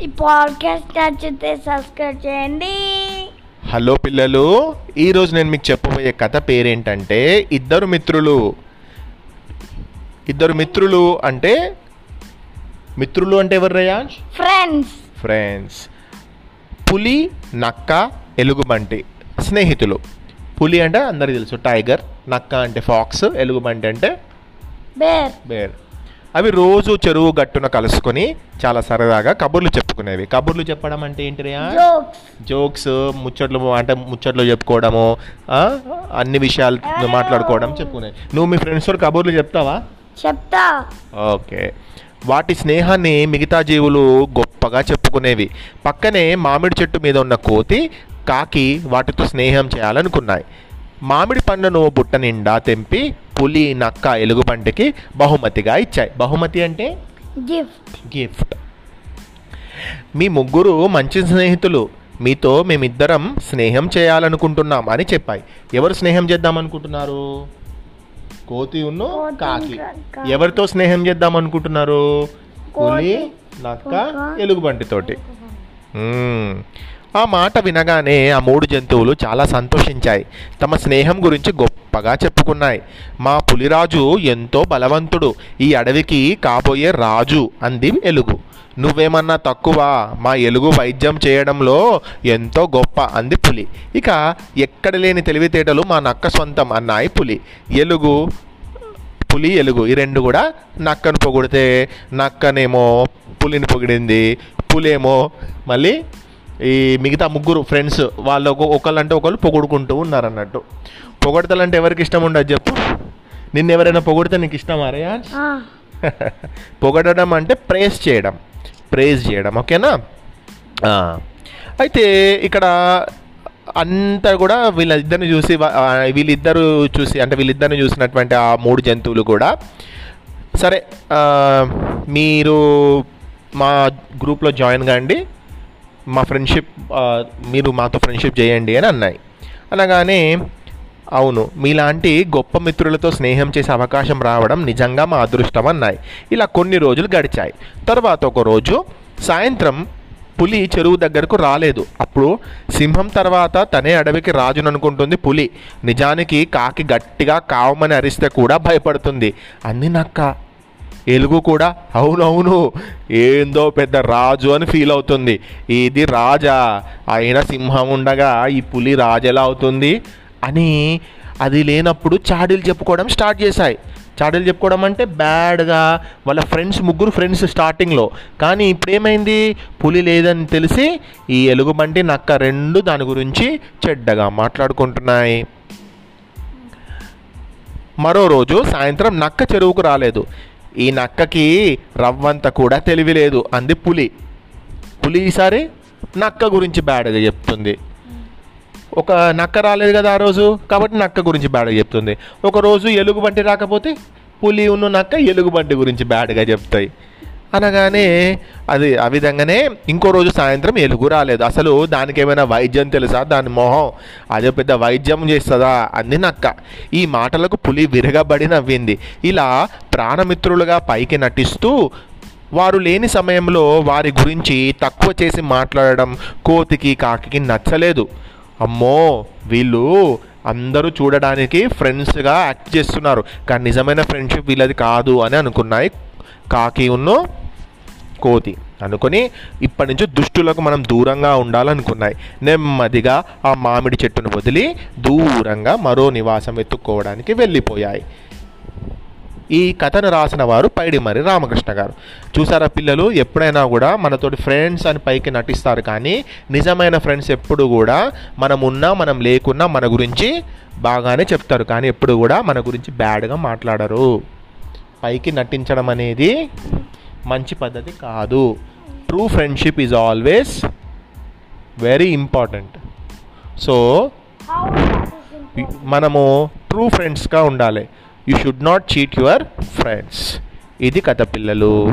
ఈ పాడ్కాస్ట్ నచ్చితే సబ్స్క్రైబ్ చేయండి. హలో పిల్లలు ఈరోజు నేను మీకు చెప్పబోయే కథ పేరేంటంటే ఇద్దరు మిత్రులు. ఇద్దరు మిత్రులు అంటే మిత్రులు అంటే ఎవరు రయాజ్? ఫ్రెండ్స్ ఫ్రెండ్స్ పులి నక్క ఎలుగుబంటి స్నేహితులు. పులి అంటే అందరికీ తెలుసు టైగర్ నక్క అంటే ఫాక్స్ ఎలుగుబంటి అంటే బేర్ బేర్. అవి రోజు చెరువు గట్టున కలుసుకొని చాలా సరదాగా కబుర్లు చెప్పుకునేవి. కబుర్లు చెప్పడం అంటే ఏంటి రియా? జోక్స్. ముచ్చట్లు అంటే ముచ్చట్లు చెప్పుకోవడము అన్ని విషయాలు మాట్లాడుకోవడం చెప్పుకునే నువ్వు మీ ఫ్రెండ్స్ కబుర్లు చెప్తావా? చెప్తా. ఓకే. వాటి స్నేహాన్ని మిగతా జీవులు గొప్పగా చెప్పుకునేవి. పక్కనే మామిడి చెట్టు మీద ఉన్న కోతి కాకి వాటితో స్నేహం చేయాలనుకున్నాయి. మామిడి పండును బుట్ట నిండా తెంపి పులి నక్క ఎలుగుబంటికి బహుమతిగా ఇచ్చాయి. బహుమతి అంటే? గిఫ్ట్. గిఫ్ట్. మీ ముగ్గురు మంచి స్నేహితులు. మీతో మేమిద్దరం స్నేహం చేయాలనుకుంటున్నాం అని చెప్పాయి. ఎవరు స్నేహం చేద్దాం అనుకుంటున్నారు? కోతి ఉన్ను కాకి. ఎవరితో స్నేహం చేద్దాం అనుకుంటున్నారు? పులి నక్క. ఎలుగుబంటితోటి. ఆ మాట వినగానే ఆ మూడు జంతువులు చాలా సంతోషించాయి. తమ స్నేహం గురించి గొప్పగా చెప్పుకున్నాయి. మా పులిరాజు ఎంతో బలవంతుడు. ఈ అడవికి కాబోయే రాజు అంది ఎలుగు. నువ్వేమన్నా తక్కువ మా ఎలుగు వైద్యం చేయడంలో ఎంతో గొప్ప అంది పులి. ఇక ఎక్కడ లేని తెలివితేటలు మా నక్క సొంతం అన్నాయి పులి. ఎలుగు పులి ఎలుగు ఈ రెండు కూడా నక్కను పొగిడితే నక్కనేమో పులిని పొగిడింది. పులేమో మళ్ళీ ఈ మిగతా ముగ్గురు ఫ్రెండ్స్ వాళ్ళు ఒక- ఒకళ్ళంటే ఒకళ్ళు పొగుడుకుంటూ ఉన్నారు అన్నట్టు పొగడతలంటే ఎవరికి ఇష్టం ఉండదు చెప్పు. నిన్ను ఎవరైనా పొగిడితే నీకు ఇష్టమా రేయా ఆ, పొగడడం అంటే ప్రేస్ చేయడం. ప్రేజ్ చేయడం ఓకేనా? అయితే ఇక్కడ అంతా కూడా వీళ్ళిద్దరిని చూసి వీళ్ళిద్దరు చూసి అంటే వీళ్ళిద్దరిని చూసినటువంటి ఆ మూడు జంతువులు కూడా సరే మీరు మా గ్రూప్లో జాయిన్ కాండి. మా ఫ్రెండ్షిప్ మీరు మాతో ఫ్రెండ్షిప్ చేయండి అని అన్నాయి. అనగానే అవును మీలాంటి గొప్ప మిత్రులతో స్నేహం చేసే అవకాశం రావడం నిజంగా మా అదృష్టం అన్నాయి. ఇలా కొన్ని రోజులు గడిచాయి. తర్వాత ఒకరోజు సాయంత్రం పులి చెరువు దగ్గరకు రాలేదు. అప్పుడు సింహం తర్వాత తనే అడవికి రాజును అనుకుంటుంది పులి. నిజానికి కాకి గట్టిగా కావమని అరిస్తే కూడా భయపడుతుంది అంది నక్క ఎలుగు కూడా. అవునవును ఏందో పెద్ద రాజు అని ఫీల్ అవుతుంది. ఇది రాజా అయినా సింహం ఉండగా ఈ పులి రాజు ఎలా అవుతుంది అని అది లేనప్పుడు చాడీలు చెప్పుకోవడం స్టార్ట్ చేశాయి. చాడీలు చెప్పుకోవడం అంటే బ్యాడ్గా వాళ్ళ ఫ్రెండ్స్ ముగ్గురు ఫ్రెండ్స్ స్టార్టింగ్లో. కానీ ఇప్పుడు ఏమైంది పులి లేదని తెలిసి ఈ ఎలుగుబంటి నక్క రెండు దాని గురించి చెడ్డగా మాట్లాడుకుంటున్నాయి. మరో రోజు సాయంత్రం నక్క చెరువుకు రాలేదు. ఈ నక్కకి రవ్వంత కూడా తెలివి లేదు. అంది పులి. పులి ఈసారి నక్క గురించి బ్యాడ్గా చెప్తుంది. ఒక నక్క రాలేదు కదా ఆ రోజు? కాబట్టి నక్క గురించి బ్యాడ్గా చెప్తుంది. ఒకరోజు ఎలుగుబంటి రాకపోతే పులి ఉన్న నక్క ఎలుగుబంటి గురించి బ్యాడ్గా చెప్తాయి. అనగానే అది ఆ విధంగానే ఇంకో రోజు సాయంత్రం ఎలుగు రాలేదు. అసలు దానికి ఏమైనా వైద్యం తెలుసా? దాని మొహం. అదే పెద్ద వైద్యం చేస్తుందా? అంది నక్క. ఈ మాటలకు పులి విరగబడి నవ్వింది. ఇలా ప్రాణమిత్రులుగా పైకి నటిస్తూ వారు లేని సమయంలో వారి గురించి తక్కువ చేసి మాట్లాడడం కోతికి కాకి నచ్చలేదు. అమ్మో! వీళ్ళు అందరూ చూడడానికి ఫ్రెండ్స్గా యాక్ట్ చేస్తున్నారు. కానీ నిజమైన ఫ్రెండ్షిప్ వీళ్ళది కాదు అని అనుకున్నాయి కాకి ఉన్నో కోతి. అనుకొని ఇప్పటి నుంచి దుష్టులకు మనం దూరంగా ఉండాలనుకున్నాయి. నెమ్మదిగా ఆ మామిడి చెట్టును వదిలి దూరంగా మరో నివాసం వెతుక్కోవడానికి వెళ్ళిపోయాయి. ఈ కథను రాసిన వారు పైడిమరి రామకృష్ణ గారు. చూసారా పిల్లలు ఎప్పుడైనా కూడా మనతోటి ఫ్రెండ్స్ అని పైకి నటిస్తారు కానీ నిజమైన ఫ్రెండ్స్ ఎప్పుడు కూడా మనం ఉన్నా మనం లేకున్నా మన గురించి బాగానే చెప్తారు కానీ ఎప్పుడు కూడా మన గురించి బ్యాడ్గా మాట్లాడరు. పైకి నటించడం అనేది మంచి పద్ధతి కాదు. True friendship is always very important so. మనము ట్రూ ఫ్రెండ్స్గా ఉండాలి. You should not cheat your friends ఇది కథ పిల్లలు?